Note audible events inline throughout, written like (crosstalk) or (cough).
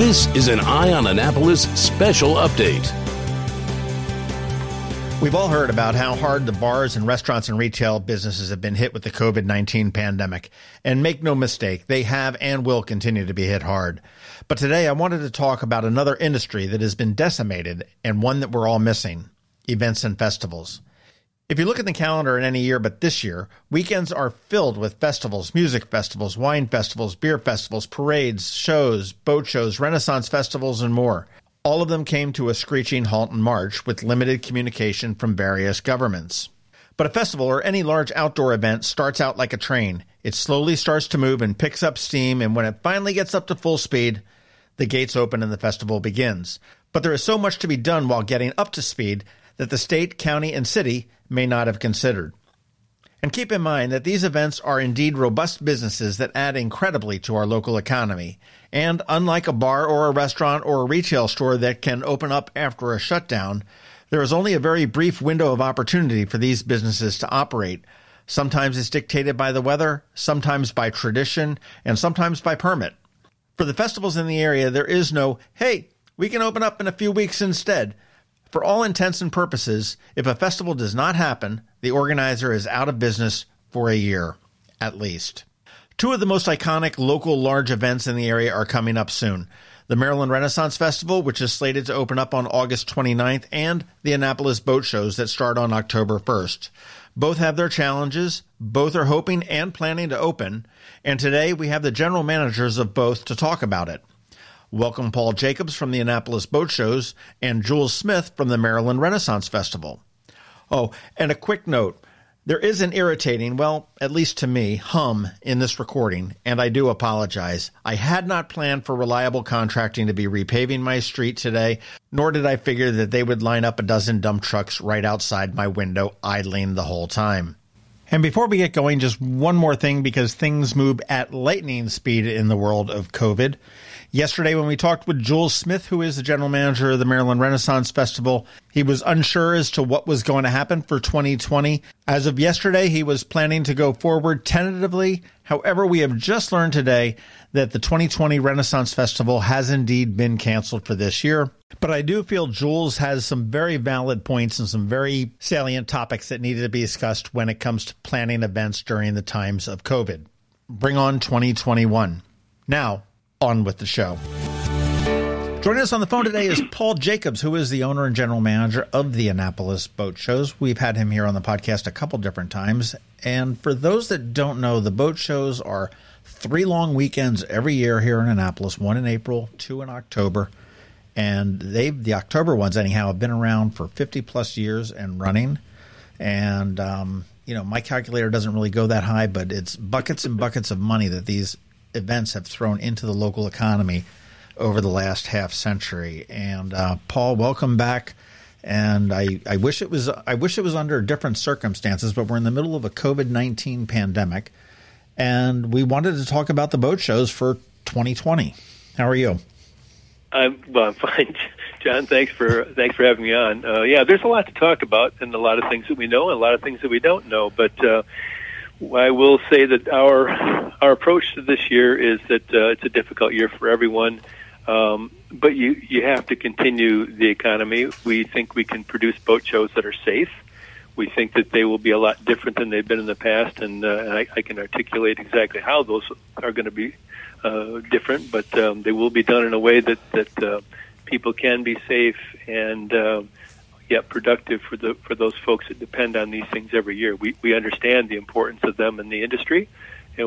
This is an Eye on Annapolis special update. We've all heard about how hard the bars and restaurants and retail businesses have been hit with the COVID 19 pandemic. And make no mistake, they have and will continue to be hit hard. But today I wanted to talk about another industry that has been decimated and one that we're all missing events and festivals. If you look at the calendar in any year but this year, weekends are filled with festivals, music festivals, wine festivals, beer festivals, parades, shows, boat shows, Renaissance festivals, and more. All of them came to a screeching halt in March with limited communication from various governments. But a festival or any large outdoor event starts out like a train. It slowly starts to move and picks up steam, and when it finally gets up to full speed, the gates open and the festival begins. But there is so much to be done while getting up to speed that the state, county, and city may not have considered. And keep in mind that these events are indeed robust businesses that add incredibly to our local economy. And unlike a bar or a restaurant or a retail store that can open up after a shutdown, there is only a very brief window of opportunity for these businesses to operate. Sometimes it's dictated by the weather, sometimes by tradition, and sometimes by permit. For the festivals in the area, there is no, hey, we can open up in a few weeks instead. For all intents and purposes, if a festival does not happen, the organizer is out of business for a year, at least. Two of the most iconic local large events in the area are coming up soon. The Maryland Renaissance Festival, which is slated to open up on August 29th, and the Annapolis Boat Shows that start on October 1st. Both have their challenges, both are hoping and planning to open, and today we have the general managers of both to talk about it. Welcome Paul Jacobs from the Annapolis Boat Shows and Jules Smith from the Maryland Renaissance Festival. Oh, and a quick note. There is an irritating, well, at least to me, hum in this recording, and I do apologize. I had not planned for reliable contracting to be repaving my street today, nor did I figure that they would line up a dozen dump trucks right outside my window, idling the whole time. And before we get going, just one more thing because things move at lightning speed in the world of COVID. Yesterday, when we talked with Jules Smith, who is the general manager of the Maryland Renaissance Festival, he was unsure as to what was going to happen for 2020. As of yesterday, he was planning to go forward tentatively. However, we have just learned today that the 2020 Renaissance Festival has indeed been canceled for this year. But I do feel Jules has some very valid points and some very salient topics that needed to be discussed when it comes to planning events during the times of COVID. Bring on 2021. Now, on with the show. Joining us on the phone today is (clears throat) Paul Jacobs, who is the owner and general manager of the Annapolis Boat Shows. We've had him here on the podcast a couple different times. And for those that don't know, the boat shows are three long weekends every year here in Annapolis one in April, two in October. And they the October ones, anyhow, have been around for 50 plus years and running. And, um, you know, my calculator doesn't really go that high, but it's buckets and buckets of money that these events have thrown into the local economy over the last half century. And uh, Paul, welcome back. And I, I wish it was I wish it was under different circumstances, but we're in the middle of a COVID nineteen pandemic, and we wanted to talk about the boat shows for 2020. How are you? I'm well. I'm (laughs) fine, John. Thanks for thanks for having me on. Uh, yeah, there's a lot to talk about, and a lot of things that we know, and a lot of things that we don't know. But uh, I will say that our our approach to this year is that uh, it's a difficult year for everyone, um, but you you have to continue the economy. We think we can produce boat shows that are safe. We think that they will be a lot different than they've been in the past, and, uh, I, I can articulate exactly how those are going to be uh, different. But um, they will be done in a way that that uh, people can be safe and. Uh, yet productive for the for those folks that depend on these things every year. We we understand the importance of them in the industry,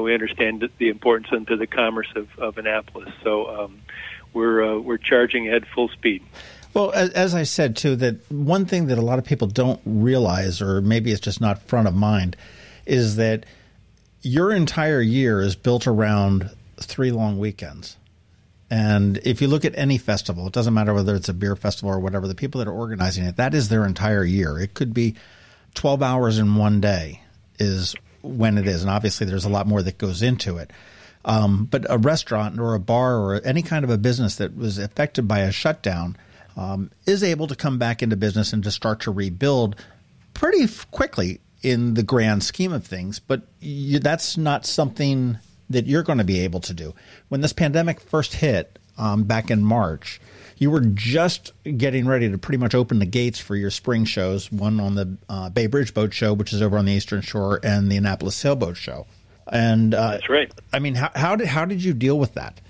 we understand the importance into the commerce of, of Annapolis. So um, we're uh, we're charging ahead full speed. Well, as, as, I said too, that one thing that a lot of people don't realize, or maybe it's just not front of mind, is that your entire year is built around three long weekends. And if you look at any festival, it doesn't matter whether it's a beer festival or whatever, the people that are organizing it, that is their entire year. It could be 12 hours in one day is when it is. And obviously, there's a lot more that goes into it. Um, but a restaurant or a bar or any kind of a business that was affected by a shutdown um, is able to come back into business and to start to rebuild pretty quickly in the grand scheme of things. But you, that's not something that you're going to be able to do. When this pandemic first hit um, back in March, you were just getting ready to pretty much open the gates for your spring shows, one on the uh, Bay Bridge Boat Show, which is over on the Eastern Shore, and the Annapolis Sailboat Show. And uh, that's right. I mean, how, how did how did you deal with that?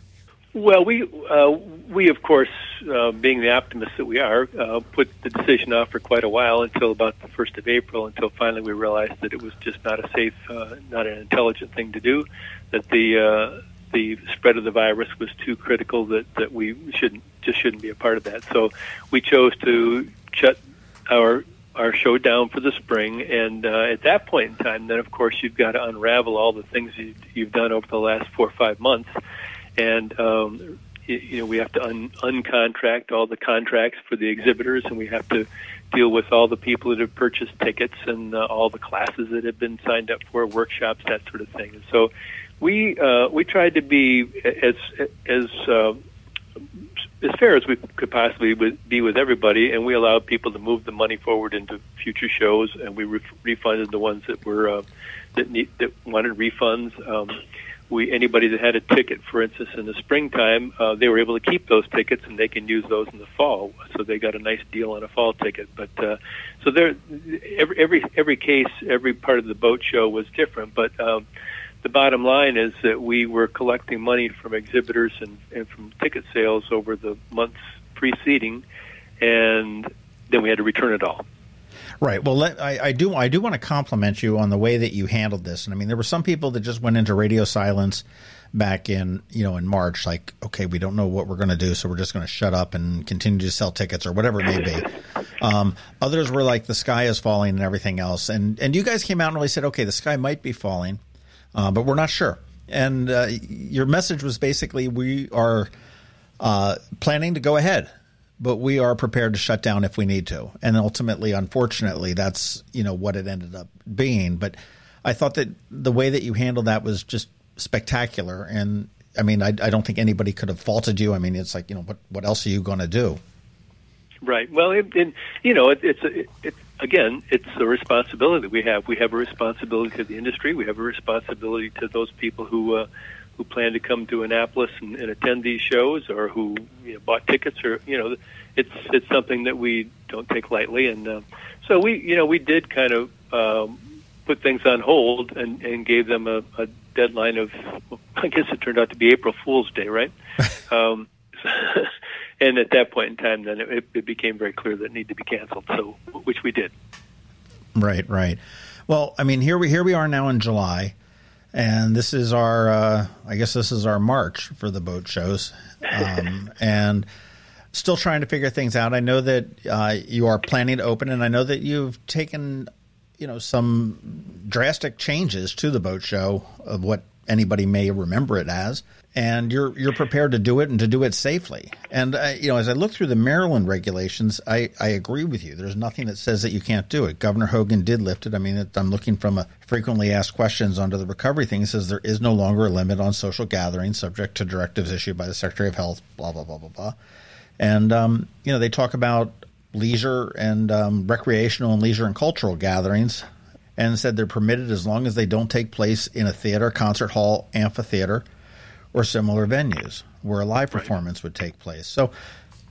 Well, we uh, we of course, uh, being the optimists that we are, uh, put the decision off for quite a while until about the first of April, until finally we realized that it was just not a safe, uh, not an intelligent thing to do, that the uh, the spread of the virus was too critical that that we shouldn't just shouldn't be a part of that. So we chose to shut our our show down for the spring, and uh, at that point in time, then of course you've got to unravel all the things you, you've done over the last four or five months and um, you know we have to un- uncontract all the contracts for the exhibitors, and we have to deal with all the people that have purchased tickets and uh, all the classes that have been signed up for, workshops, that sort of thing. And so we uh, we tried to be as as uh, as fair as we could possibly be with everybody, and we allowed people to move the money forward into future shows, and we re- refunded the ones that were uh, that need, that wanted refunds. Um, we anybody that had a ticket, for instance, in the springtime, uh, they were able to keep those tickets and they can use those in the fall. So they got a nice deal on a fall ticket. But uh, so there, every every every case, every part of the boat show was different. But um, the bottom line is that we were collecting money from exhibitors and, and from ticket sales over the months preceding, and then we had to return it all. Right. Well, let, I, I, do. I do want to compliment you on the way that you handled this. And I mean, there were some people that just went into radio silence back in you know in March, like, okay, we don't know what we're going to do, so we're just going to shut up and continue to sell tickets or whatever it may be. (laughs) Um, others were like, the sky is falling and everything else. And and you guys came out and really said, okay, the sky might be falling, uh, but we're not sure. And uh, your message was basically, we are uh, planning to go ahead but we are prepared to shut down if we need to. And ultimately, unfortunately, that's you know what it ended up being. But I thought that the way that you handled that was just spectacular. And I mean, I, I don't think anybody could have faulted you. I mean, it's like you know, what what else are you going to do? Right. Well, you know, it, it's it, it, again, it's a responsibility we have. We have a responsibility to the industry. We have a responsibility to those people who. Uh, who plan to come to Annapolis and, and attend these shows, or who you know, bought tickets, or you know, it's it's something that we don't take lightly, and uh, so we you know we did kind of um, put things on hold and, and gave them a, a deadline of (laughs) I guess it turned out to be April Fool's Day, right? (laughs) um, (laughs) and at that point in time, then it, it became very clear that it needed to be canceled. So, which we did. Right, right. Well, I mean, here we here we are now in July and this is our uh, I guess this is our March for the boat shows, um, (laughs) and still trying to figure things out. I know that uh, you are planning to open, and I know that you've taken you know some drastic changes to the boat show of what anybody may remember it as and you're you're prepared to do it and to do it safely. And you know, as I look through the Maryland regulations, I, I agree with you. There's nothing that says that you can't do it. Governor Hogan did lift it. I mean, I'm looking from a frequently asked questions under the recovery thing. It says there is no longer a limit on social gatherings subject to directives issued by the Secretary of Health. Blah blah blah blah blah. And um, you know, they talk about leisure and um, recreational and leisure and cultural gatherings. And said they're permitted as long as they don't take place in a theater, concert hall, amphitheater, or similar venues where a live performance right. would take place. So,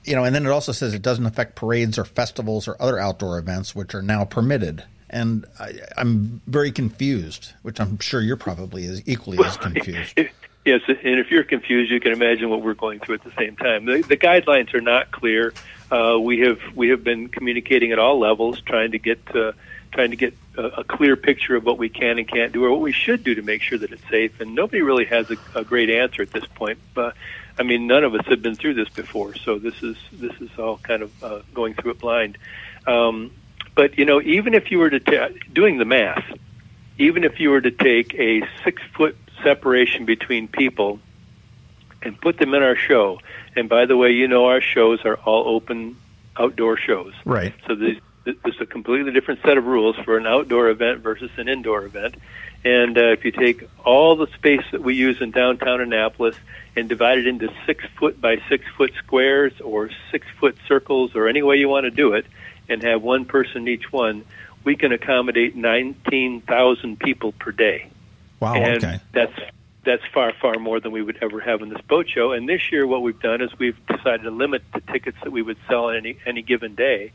you know, and then it also says it doesn't affect parades or festivals or other outdoor events which are now permitted. And I, am very confused, which I'm sure you're probably as equally well, as (laughs) confused. yes, and if you're confused, you can imagine what we're going through at the same time. The, the guidelines are not clear. Uh, we have we have been communicating at all levels, trying to get. Uh, trying to get a, a clear picture of what we can and can't do, or what we should do to make sure that it's safe. And nobody really has a, a great answer at this point. But I mean, none of us have been through this before, so this is this is all kind of uh, going through it blind. Um, but you know, even if you were to ta- doing the math, even if you were to take a six foot separation between people and put them in our show, and by the way, you know our shows are all open outdoor shows, right? So these there's a completely different set of rules for an outdoor event versus an indoor event. And uh, if you take all the space that we use in downtown Annapolis and divide it into six foot by six foot squares or six foot circles or any way you want to do it, and have one person each one, we can accommodate 19,000 people per day. Wow, and okay. That's that's far, far more than we would ever have in this boat show. And this year, what we've done is we've decided to limit the tickets that we would sell on any any given day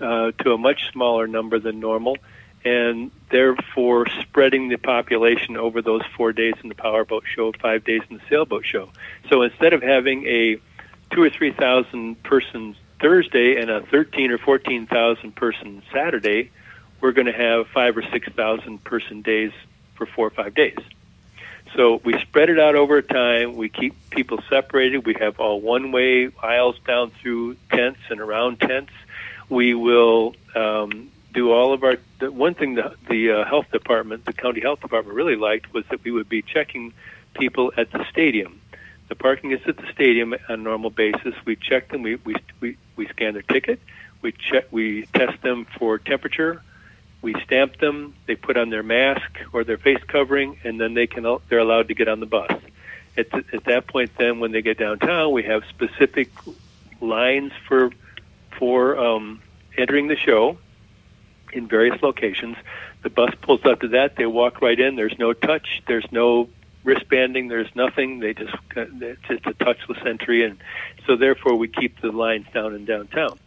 uh, to a much smaller number than normal, and therefore spreading the population over those four days in the powerboat show, five days in the sailboat show. So instead of having a two or three thousand person Thursday and a thirteen or fourteen thousand person Saturday, we're going to have five or six thousand person days for four or five days. So we spread it out over time. We keep people separated. We have all one-way aisles down through tents and around tents. We will um, do all of our. The one thing the, the uh, health department, the county health department, really liked was that we would be checking people at the stadium. The parking is at the stadium on a normal basis. We check them. We we we, we scan their ticket. We check. We test them for temperature we stamp them. They put on their mask or their face covering, and then they can they're allowed to get on the bus. At, the, at that point, then when they get downtown, we have specific lines for for um, entering the show in various locations. The bus pulls up to that. They walk right in. There's no touch. There's no wristbanding. There's nothing. They just it's just a touchless entry, and so therefore we keep the lines down in downtown.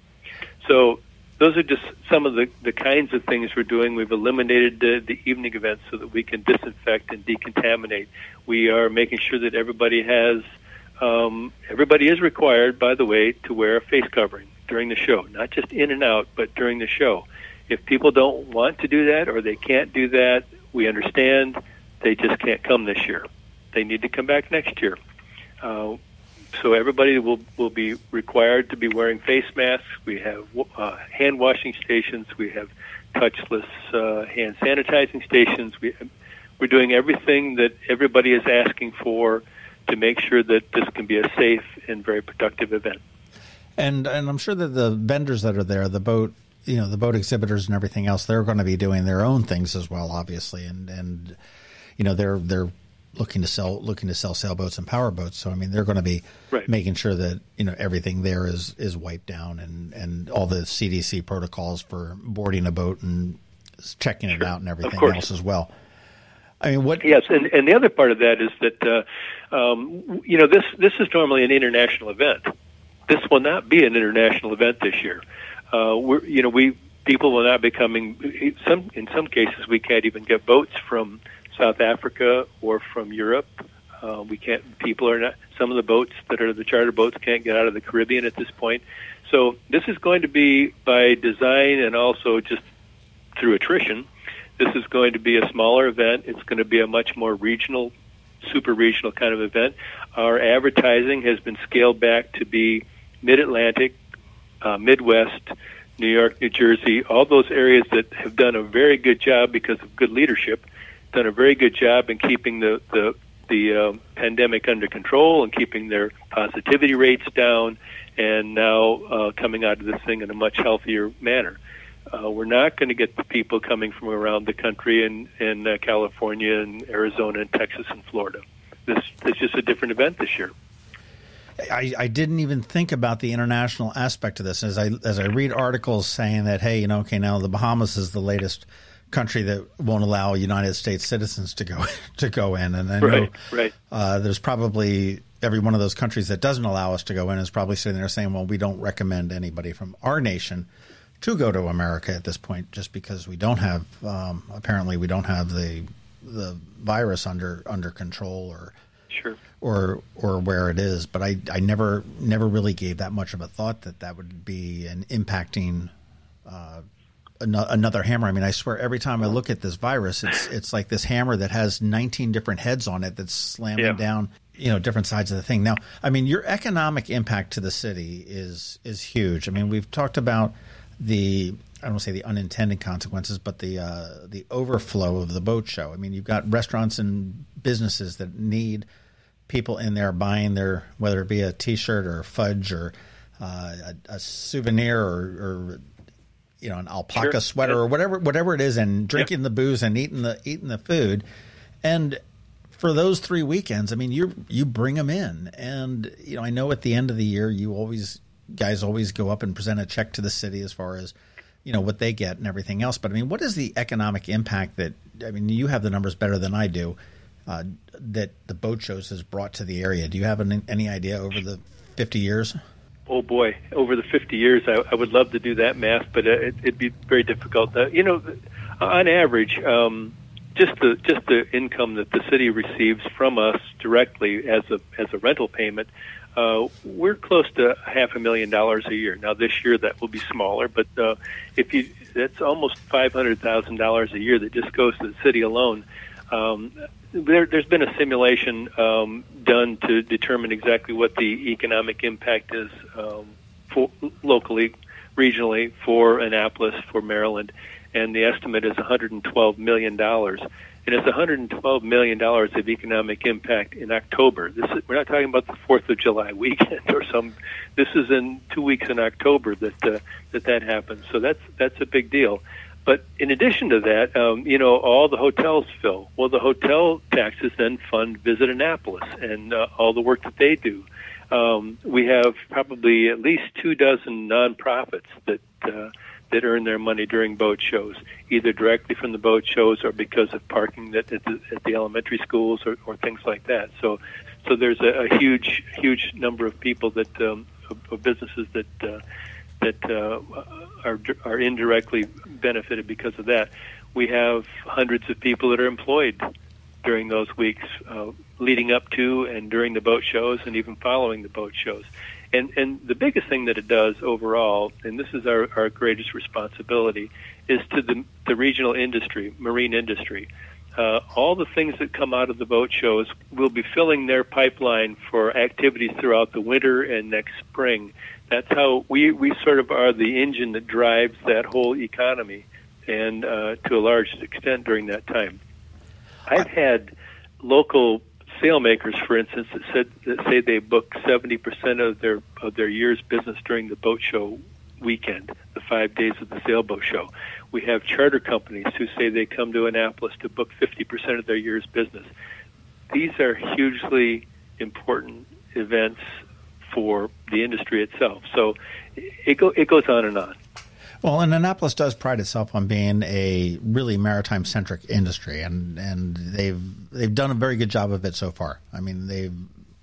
So those are just some of the, the kinds of things we're doing. We've eliminated the, the evening events so that we can disinfect and decontaminate. We are making sure that everybody has, um, everybody is required, by the way, to wear a face covering during the show, not just in and out, but during the show. If people don't want to do that or they can't do that, we understand they just can't come this year. They need to come back next year. Uh, so everybody will will be required to be wearing face masks. We have uh, hand washing stations. We have touchless uh, hand sanitizing stations. We we're doing everything that everybody is asking for to make sure that this can be a safe and very productive event. And and I'm sure that the vendors that are there, the boat you know the boat exhibitors and everything else, they're going to be doing their own things as well, obviously, and and you know they're they're looking to sell looking to sell sailboats and powerboats. So I mean, they're going to be right. making sure that you know everything there is is wiped down and and all the CDC protocols for boarding a boat and checking it out and everything else as well. I mean, what? Yes, and and the other part of that is that uh, um, you know this this is normally an international event. This will not be an international event this year. Uh, we're you know we people will not be coming. Some in some cases we can't even get boats from South Africa or from Europe. Uh, we can't. People are not. Some of the boats that are the charter boats can't get out of the Caribbean at this point. So this is going to be by design and also just through attrition. This is going to be a smaller event. It's going to be a much more regional, super regional kind of event. Our advertising has been scaled back to be Mid-Atlantic, uh, Midwest, New York, New Jersey, all those areas that have done a very good job because of good leadership done a very good job in keeping the the the um, pandemic under control and keeping their positivity rates down, and now uh, coming out of this thing in a much healthier manner. Uh, we're not going to get the people coming from around the country in in uh, California and Arizona and Texas and Florida. This, this is just a different event this year. I, I, didn't even think about the international aspect of this as I as I read articles saying that hey you know okay now the Bahamas is the latest country that won't allow United States citizens to go (laughs) to go in, and I know right, right. Uh, there's probably every one of those countries that doesn't allow us to go in is probably sitting there saying, "Well, we don't recommend anybody from our nation to go to America at this point, just because we don't have um, apparently we don't have the the virus under under control or." Sure. Or or where it is, but I, I never never really gave that much of a thought that that would be an impacting uh, another hammer. I mean, I swear every time I look at this virus, it's it's like this hammer that has 19 different heads on it that's slamming yeah. down, you know, different sides of the thing. Now, I mean, your economic impact to the city is is huge. I mean, we've talked about the I don't say the unintended consequences, but the uh, the overflow of the boat show. I mean, you've got restaurants and businesses that need people in there buying their whether it be a T-shirt or fudge or uh, a, a, souvenir or, or you know an alpaca sure. sweater or whatever whatever it is, and drinking yep. the booze and eating the eating the food, and for those three weekends, I mean, you you bring them in, and you know I know at the end of the year you always guys always go up and present a check to the city as far as you know what they get and everything else. But I mean, what is the economic impact that I mean you have the numbers better than I do. uh, that the boat shows has brought to the area. Do you have any, any idea over the 50 years? Oh boy, over the 50 years, I, I would love to do that math, but uh, it, it'd be very difficult. Uh, you know, on average, um, just the just the income that the city receives from us directly as a as a rental payment, uh, we're close to half a million dollars a year. Now this year that will be smaller, but uh, if you that's almost five hundred thousand dollars a year that just goes to the city alone. Um, there, there's been a simulation um, done to determine exactly what the economic impact is um, for locally, regionally for Annapolis, for Maryland, and the estimate is 112 million dollars. And it's 112 million dollars of economic impact in October. This is, we're not talking about the Fourth of July weekend (laughs) or some. This is in two weeks in October that uh, that that happens. So that's that's a big deal. But in addition to that, um, you know, all the hotels fill. Well, the hotel taxes then fund Visit Annapolis and uh, all the work that they do. Um, we have probably at least two dozen nonprofits that uh, that earn their money during boat shows, either directly from the boat shows or because of parking at, at, the, at the elementary schools or, or things like that. So, so there's a, a huge, huge number of people that um, of businesses that uh, that uh, are are indirectly benefited because of that. We have hundreds of people that are employed during those weeks uh, leading up to and during the boat shows and even following the boat shows. And and the biggest thing that it does overall, and this is our, our greatest responsibility, is to the the regional industry, marine industry. Uh, all the things that come out of the boat shows will be filling their pipeline for activities throughout the winter and next spring that's how we we sort of are the engine that drives that whole economy, and uh, to a large extent during that time. I've had local sailmakers, for instance, that said that say they book seventy percent of their of their year's business during the boat show weekend, the five days of the sailboat show. We have charter companies who say they come to Annapolis to book fifty percent of their year's business. These are hugely important events for the industry itself. So it, go, it goes on and on. Well, and Annapolis does pride itself on being a really maritime centric industry, and, and they've they've done a very good job of it so far. I mean, they've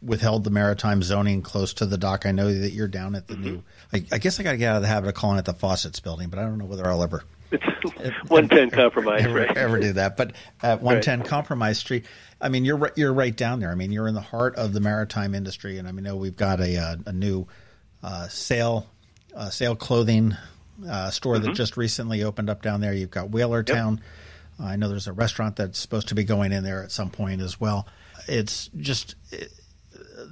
withheld the maritime zoning close to the dock. I know that you're down at the mm-hmm. new. I, I guess I got to get out of the habit of calling it the Fawcett's building, but I don't know whether I'll ever. (laughs) 110 Compromise, ever, right? Ever do that? But at 110 right. Compromise Street, I mean, you're you're right down there. I mean, you're in the heart of the maritime industry, and I mean, know we've got a a, a new uh, sail uh, sail clothing uh, store mm-hmm. that just recently opened up down there. You've got Whaler yep. Town. I know there's a restaurant that's supposed to be going in there at some point as well. It's just it,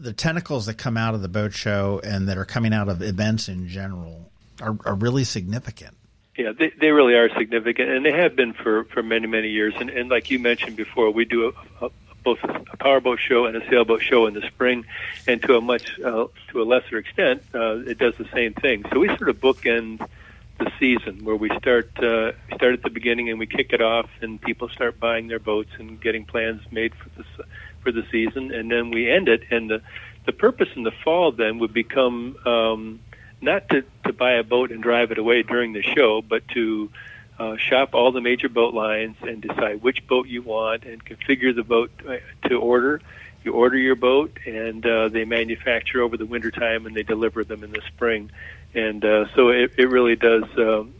the tentacles that come out of the boat show and that are coming out of events in general are, are really significant. Yeah, they, they really are significant, and they have been for, for many, many years. And, and like you mentioned before, we do a, a, both a powerboat show and a sailboat show in the spring, and to a much uh, to a lesser extent, uh, it does the same thing. So we sort of bookend the season where we start uh, start at the beginning and we kick it off, and people start buying their boats and getting plans made for the for the season, and then we end it. And the the purpose in the fall then would become um, not to, to buy a boat and drive it away during the show, but to uh, shop all the major boat lines and decide which boat you want and configure the boat uh, to order. You order your boat, and uh, they manufacture over the winter time, and they deliver them in the spring. And uh, so it, it really does. Um,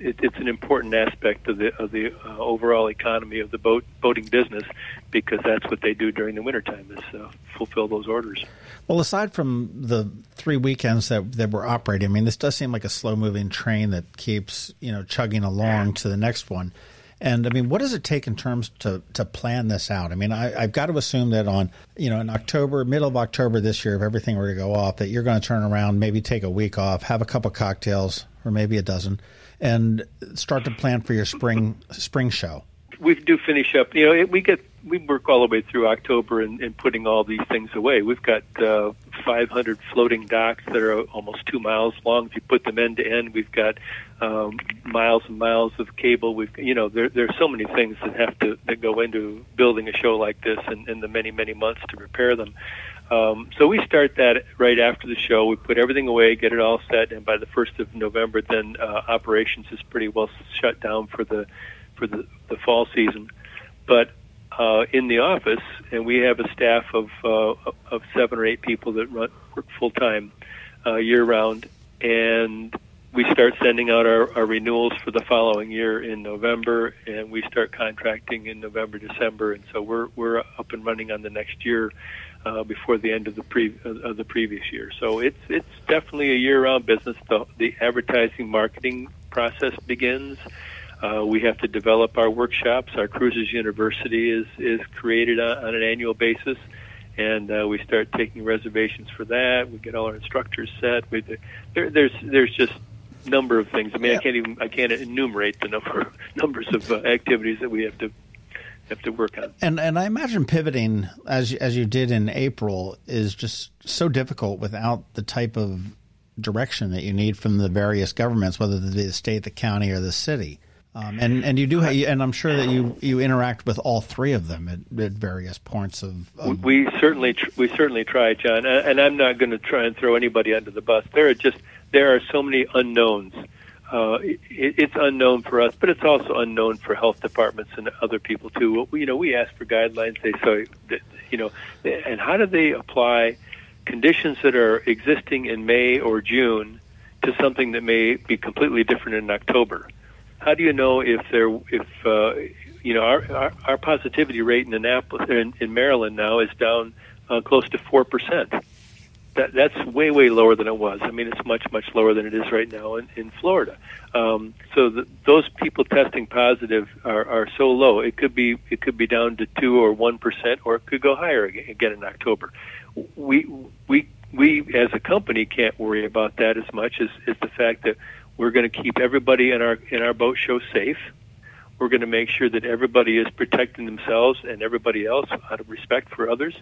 it, it's an important aspect of the of the uh, overall economy of the boat boating business because that's what they do during the wintertime is uh, fulfill those orders. Well, aside from the three weekends that that we're operating, I mean, this does seem like a slow moving train that keeps you know chugging along to the next one. And I mean, what does it take in terms to to plan this out? I mean, I, have got to assume that on you know in October, middle of October this year, if everything were to go off, that you're going to turn around, maybe take a week off, have a couple cocktails or maybe a dozen, and start to plan for your spring spring show. We do finish up. You know, we get we work all the way through October and putting all these things away. We've got uh, 500 floating docks that are almost two miles long. If you put them end to end, we've got um, miles and miles of cable. We've you know there there's so many things that have to that go into building a show like this and, and the many many months to prepare them. Um, so we start that right after the show. We put everything away, get it all set, and by the first of November, then uh, operations is pretty well shut down for the for the, the fall season. But uh, in the office, and we have a staff of uh, of seven or eight people that run, work full time uh, year round, and we start sending out our, our renewals for the following year in November, and we start contracting in November, December, and so we're we're up and running on the next year uh, before the end of the pre of the previous year. So it's it's definitely a year-round business. The, the advertising marketing process begins. Uh, we have to develop our workshops. Our Cruisers University is is created on, on an annual basis, and uh, we start taking reservations for that. We get all our instructors set. We, there, there's there's just number of things. I mean, yeah. I can't even I can't enumerate the number (laughs) numbers of uh, activities that we have to have to work on. And and I imagine pivoting as as you did in April is just so difficult without the type of direction that you need from the various governments, whether it be the state, the county, or the city. Um, and and you do, and I'm sure that you, you interact with all three of them at, at various points of. of we certainly tr- we certainly try, John, and I'm not going to try and throw anybody under the bus. There are just there are so many unknowns. Uh, it, it's unknown for us, but it's also unknown for health departments and other people too. You know, we ask for guidelines. They say, you know, and how do they apply conditions that are existing in May or June to something that may be completely different in October? How do you know if there, if uh, you know, our, our our positivity rate in Annapolis in, in Maryland now is down uh, close to four percent that that's way way lower than it was. I mean, it's much much lower than it is right now in, in Florida. Um, so the, those people testing positive are, are so low. It could be it could be down to two or one percent, or it could go higher again in October. We we we as a company can't worry about that as much as, as the fact that we're going to keep everybody in our in our boat show safe. We're going to make sure that everybody is protecting themselves and everybody else out of respect for others,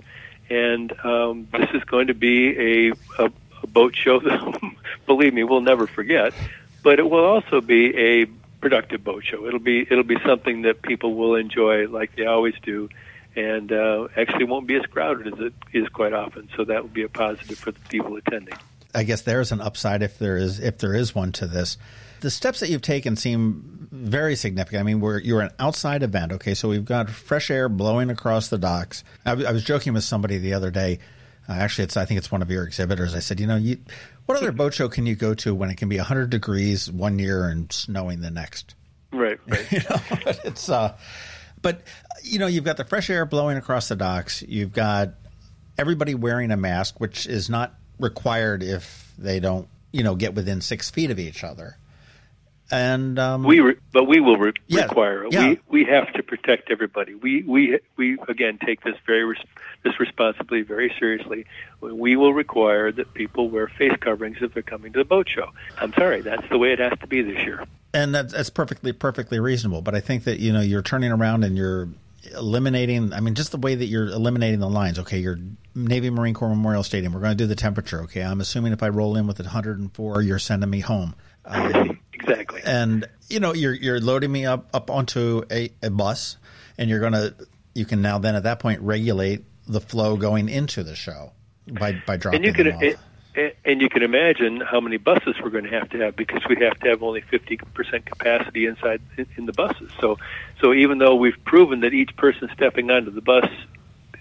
and um, this is going to be a, a, a boat show that, (laughs) believe me, we'll never forget. But it will also be a productive boat show. It'll be it'll be something that people will enjoy, like they always do, and uh, actually won't be as crowded as it is quite often. So that will be a positive for the people attending. I guess there's an upside if there is if there is one to this. The steps that you've taken seem very significant. I mean, we're you're an outside event, okay? So we've got fresh air blowing across the docks. I, I was joking with somebody the other day. Uh, actually, it's I think it's one of your exhibitors. I said, you know, you, what other boat show can you go to when it can be 100 degrees one year and snowing the next? Right, right. (laughs) you know, it's uh, but you know, you've got the fresh air blowing across the docks. You've got everybody wearing a mask, which is not required if they don't, you know, get within six feet of each other and um, we re- but we will re- yeah, require it. Yeah. We we have to protect everybody. We we we again take this very res- this responsibility very seriously. We will require that people wear face coverings if they're coming to the boat show. I'm sorry, that's the way it has to be this year. And that's, that's perfectly perfectly reasonable. But I think that you know you're turning around and you're eliminating. I mean, just the way that you're eliminating the lines. Okay, you're Navy Marine Corps Memorial Stadium. We're going to do the temperature. Okay, I'm assuming if I roll in with 104, you're sending me home. Um, (clears throat) exactly. And you know, you're you're loading me up up onto a, a bus, and you're gonna you can now then at that point regulate the flow going into the show by by dropping and you off. And, you can imagine how many buses we're going to have to have because we have to have only 50% capacity inside in the buses. So, so even though we've proven that each person stepping onto the bus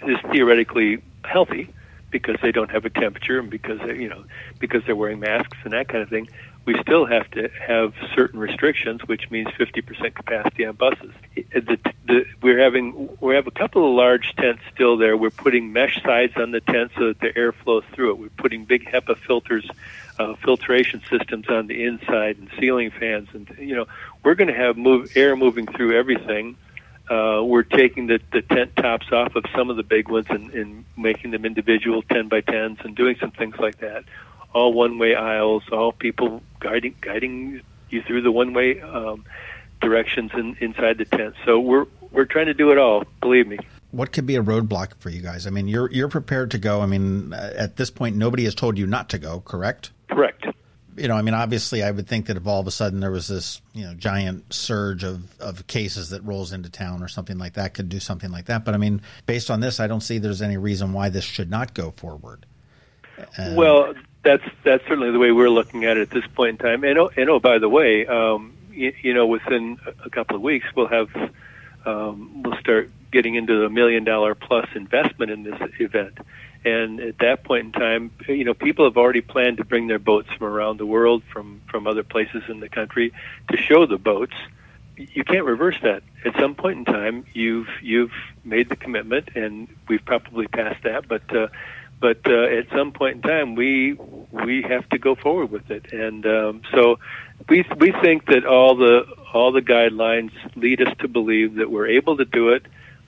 is theoretically healthy because they don't have a temperature and because they, you know because they're wearing masks and that kind of thing, we still have to have certain restrictions, which means 50% capacity on buses. The, the, we're having we have a couple of large tents still there. We're putting mesh sides on the tent so that the air flows through it. We're putting big HEPA filters, uh, filtration systems on the inside, and ceiling fans, and you know we're going to have move air moving through everything. Uh, we're taking the, the tent tops off of some of the big ones and, and making them individual 10 by 10s and doing some things like that all one-way aisles, all people guiding guiding you through the one-way um, directions in, inside the tent. So we're we're trying to do it all. Believe me. What could be a roadblock for you guys? I mean, you're you're prepared to go. I mean, at this point, nobody has told you not to go. Correct. Correct. You know, I mean, obviously, I would think that if all of a sudden there was this, you know, giant surge of, of cases that rolls into town or something like that, could do something like that. But I mean, based on this, I don't see there's any reason why this should not go forward. Um, well, that's that's certainly the way we're looking at it at this point in time. And oh, and oh by the way, um, you, you know, within a couple of weeks, we'll have um, we'll start getting into a million dollar plus investment in this event. And at that point in time, you know, people have already planned to bring their boats from around the world, from from other places in the country, to show the boats. You can't reverse that. At some point in time, you've you've made the commitment, and we've probably passed that. But uh, but uh, at some point in time, we we have to go forward with it. And um, so we we think that all the all the guidelines lead us to believe that we're able to do it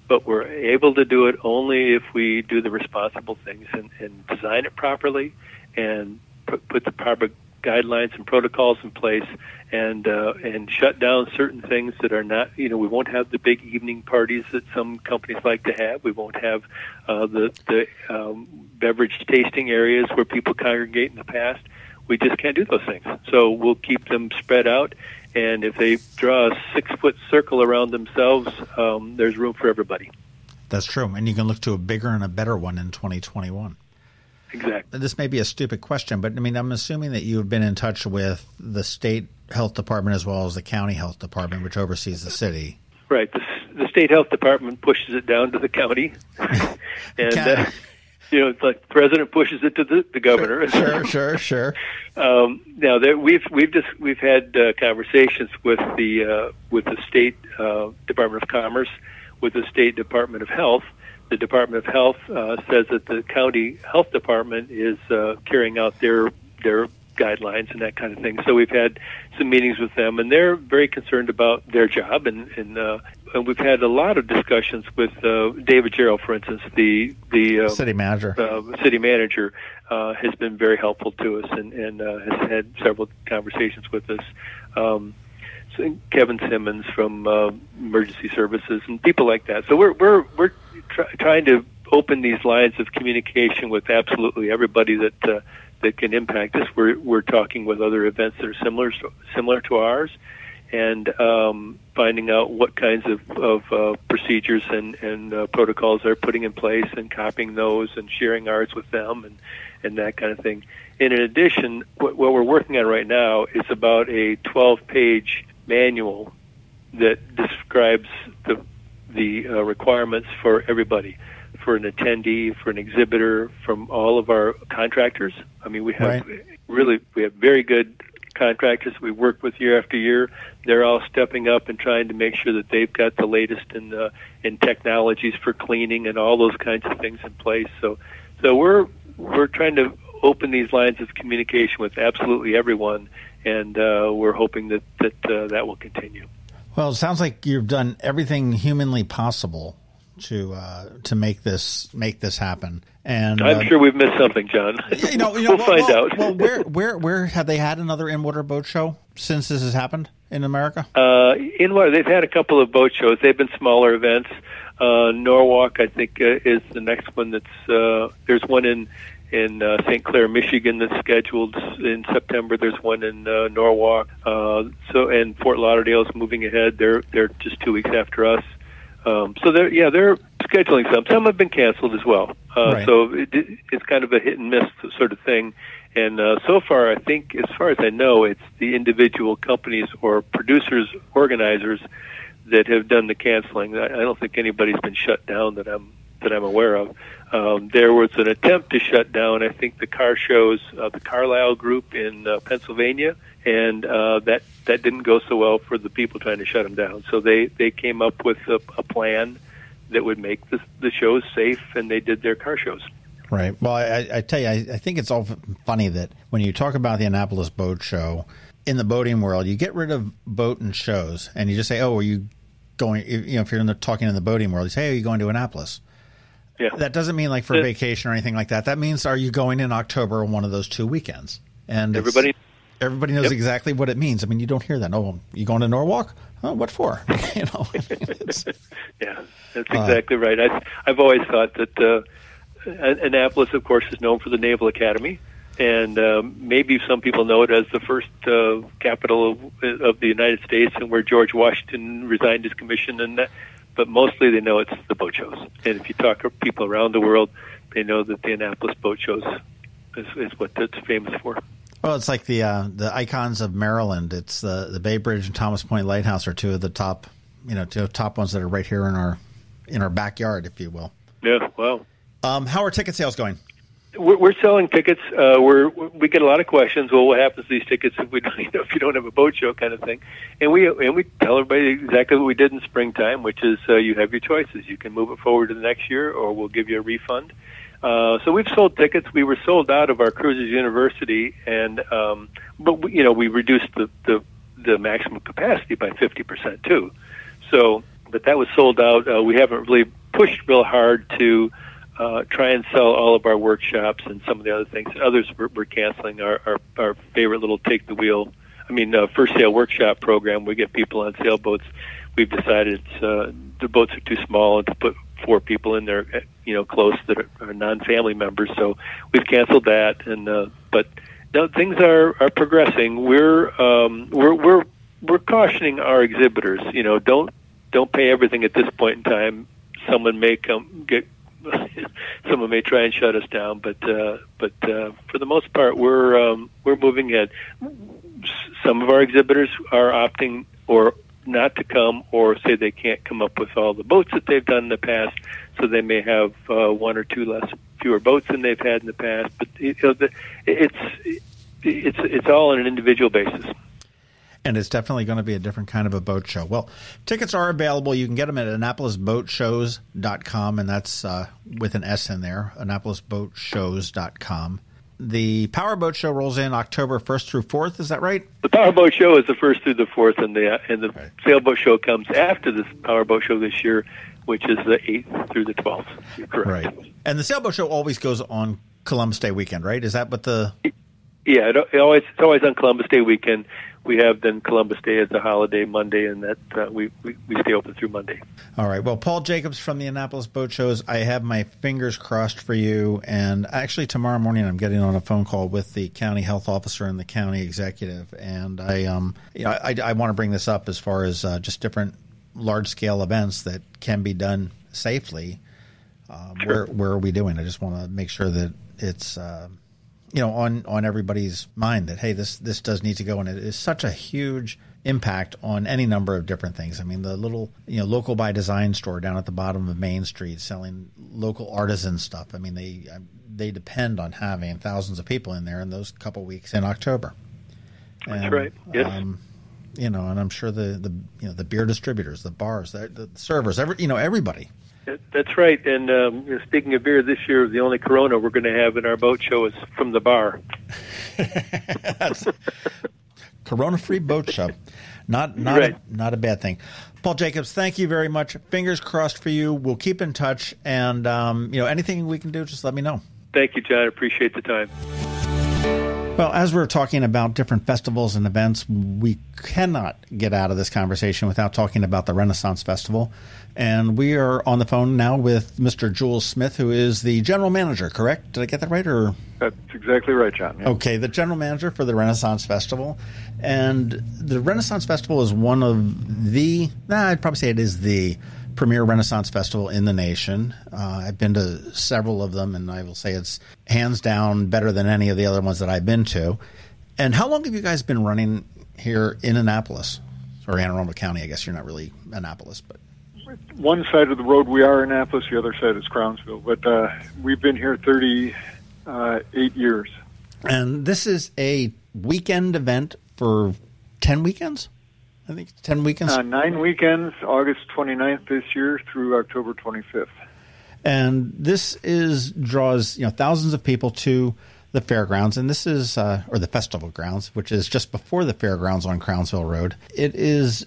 but we're able to do it only if we do the responsible things and, and design it properly and put, put the proper guidelines and protocols in place and uh, and shut down certain things that are not you know we won't have the big evening parties that some companies like to have we won't have uh, the the um, beverage tasting areas where people congregate in the past we just can't do those things so we'll keep them spread out and if they draw a six foot circle around themselves, um, there's room for everybody. That's true. And you can look to a bigger and a better one in 2021. Exactly. This may be a stupid question, but I mean, I'm assuming that you have been in touch with the state health department as well as the county health department, which oversees the city. Right. The, the state health department pushes it down to the county. (laughs) and. Uh, you know, it's like the president pushes it to the, the governor. Sure, sure, sure. (laughs) um, now there, we've we've just we've had uh, conversations with the uh, with the state uh, Department of Commerce, with the state Department of Health. The Department of Health uh, says that the county health department is uh, carrying out their their guidelines and that kind of thing. So we've had some meetings with them, and they're very concerned about their job. And, and, uh, and we've had a lot of discussions with uh, David Jarrell, for instance, the the uh, city manager. Uh, city manager uh, has been very helpful to us, and, and uh, has had several conversations with us. Um, Kevin Simmons from uh, Emergency Services and people like that. So we're we're we're try, trying to open these lines of communication with absolutely everybody that uh, that can impact us. We're we're talking with other events that are similar similar to ours, and um, finding out what kinds of, of uh, procedures and and uh, protocols they're putting in place, and copying those, and sharing ours with them, and and that kind of thing. And in addition, what, what we're working on right now is about a 12-page manual that describes the the uh, requirements for everybody for an attendee, for an exhibitor, from all of our contractors. I mean, we have right. really we have very good contractors we work with year after year. They're all stepping up and trying to make sure that they've got the latest in uh, in technologies for cleaning and all those kinds of things in place. So, so we're we're trying to open these lines of communication with absolutely everyone, and uh, we're hoping that that uh, that will continue. Well, it sounds like you've done everything humanly possible to uh, to make this make this happen. And I'm uh, sure we've missed something, John. (laughs) You know, you know we'll, well, find well, out. well, where where where have they had another in water boat show since this has happened in America? Uh, in water, they've had a couple of boat shows. They've been smaller events. Uh, Norwalk, I think, uh, is the next one. That's uh, there's one in in uh, St. Clair, Michigan, that's scheduled in September. There's one in uh, Norwalk. Uh, so and Fort Lauderdale is moving ahead. They're they're just two weeks after us. Um, so they're yeah they're scheduling some. Some have been canceled as well. Uh, right. So it, it's kind of a hit and miss sort of thing. And uh, so far, I think, as far as I know, it's the individual companies or producers, organizers that have done the canceling. I, I don't think anybody's been shut down that I'm that I'm aware of. Um, there was an attempt to shut down, I think, the car shows, uh, the Carlisle Group in uh, Pennsylvania, and uh, that that didn't go so well for the people trying to shut them down. So they they came up with a, a plan that would make the the shows safe, and they did their car shows. Right. Well, I, I tell you, I, I think it's all funny that when you talk about the Annapolis Boat Show in the boating world, you get rid of boat and shows, and you just say, "Oh, are you going?" You know, if you're in the, talking in the boating world, you say, "Hey, are you going to Annapolis?" Yeah. That doesn't mean like for yeah. vacation or anything like that. That means are you going in October one of those two weekends? And everybody everybody knows yep. exactly what it means. I mean, you don't hear that. Oh, you going to Norwalk? Oh, what for? (laughs) you know. (laughs) yeah, that's exactly uh, right. I, I've always thought that uh, Annapolis, of course, is known for the Naval Academy, and um, maybe some people know it as the first uh, capital of, of the United States, and where George Washington resigned his commission, and that, but mostly they know it's the boat shows. And if you talk to people around the world, they know that the Annapolis boat shows is, is what it's famous for. Well, it's like the uh, the icons of Maryland. It's the the Bay Bridge and Thomas Point Lighthouse are two of the top, you know, two top ones that are right here in our in our backyard, if you will. Yeah, well. Um, how are ticket sales going? We're, we're selling tickets. Uh, we're we get a lot of questions. Well, what happens to these tickets if we (laughs) don't, you know, if you don't have a boat show kind of thing? And we and we tell everybody exactly what we did in springtime, which is uh, you have your choices. You can move it forward to the next year, or we'll give you a refund. Uh, so we've sold tickets. We were sold out of our Cruisers University, and um, but we, you know we reduced the, the the maximum capacity by fifty percent too. So, but that was sold out. Uh, we haven't really pushed real hard to uh, try and sell all of our workshops and some of the other things. Others we're, canceling. Our, our our favorite little take the wheel. I mean, uh, first sail workshop program. We get people on sailboats. We've decided it's, uh, the boats are too small to put four people in there, uh, you know, close that are, are non-family members. So we've canceled that. And uh, but no, things are are progressing. We're um, we're we're we're cautioning our exhibitors. You know, don't don't pay everything at this point in time. Someone may come get (laughs) someone may try and shut us down, but uh, but uh, for the most part, we're um, we're moving ahead. Some of our exhibitors are opting or not to come, or say they can't come up with all the boats that they've done in the past, so they may have uh, one or two less fewer boats than they've had in the past. But you know, the, it's it's it's all on an individual basis and it's definitely going to be a different kind of a boat show. Well, tickets are available. You can get them at AnnapolisBoatShows.com, and that's uh, with an S in there, AnnapolisBoatShows.com. The Powerboat Show rolls in October 1st through 4th. Is that right? The Powerboat Show is the 1st through the 4th, and the, and the right. Sailboat Show comes after the Powerboat Show this year, which is the 8th through the 12th. You're correct. Right. And the Sailboat Show always goes on Columbus Day weekend, right? Is that what the. Yeah, it, it always it's always on Columbus Day weekend we have then Columbus Day as a holiday Monday, and that uh, we, we, we stay open through Monday. All right. Well, Paul Jacobs from the Annapolis Boat Shows, I have my fingers crossed for you. And actually, tomorrow morning, I'm getting on a phone call with the county health officer and the county executive, and I um you know, I, I want to bring this up as far as uh, just different large scale events that can be done safely. Um, sure. Where where are we doing? I just want to make sure that it's. You know on on everybody's mind that hey this this does need to go and it is such a huge impact on any number of different things. I mean the little you know local by design store down at the bottom of Main Street selling local artisan stuff. I mean they they depend on having thousands of people in there in those couple weeks in October. And, That's right. Yes. Um, you know, and I'm sure the, the you know the beer distributors, the bars, the, the servers, every you know everybody that's right. And um, speaking of beer, this year the only Corona we're going to have in our boat show is from the bar. (laughs) Corona-free boat show, not not right. a, not a bad thing. Paul Jacobs, thank you very much. Fingers crossed for you. We'll keep in touch, and um, you know anything we can do, just let me know. Thank you, John. Appreciate the time. Well, as we're talking about different festivals and events, we cannot get out of this conversation without talking about the Renaissance Festival. And we are on the phone now with Mr. Jules Smith, who is the general manager, correct? Did I get that right? Or That's exactly right, John. Yeah. Okay, the general manager for the Renaissance Festival. And the Renaissance Festival is one of the, nah, I'd probably say it is the premier Renaissance festival in the nation. Uh, I've been to several of them, and I will say it's hands down better than any of the other ones that I've been to. And how long have you guys been running here in Annapolis or Anne Arundel County? I guess you're not really Annapolis, but one side of the road we are Annapolis, the other side is Crownsville. But uh, we've been here 38 uh, years. And this is a weekend event for 10 weekends? I think 10 weekends? Uh, nine weekends, August 29th this year through October 25th. And this is draws you know thousands of people to the fairgrounds, and this is uh, or the festival grounds, which is just before the fairgrounds on Crownsville Road. It is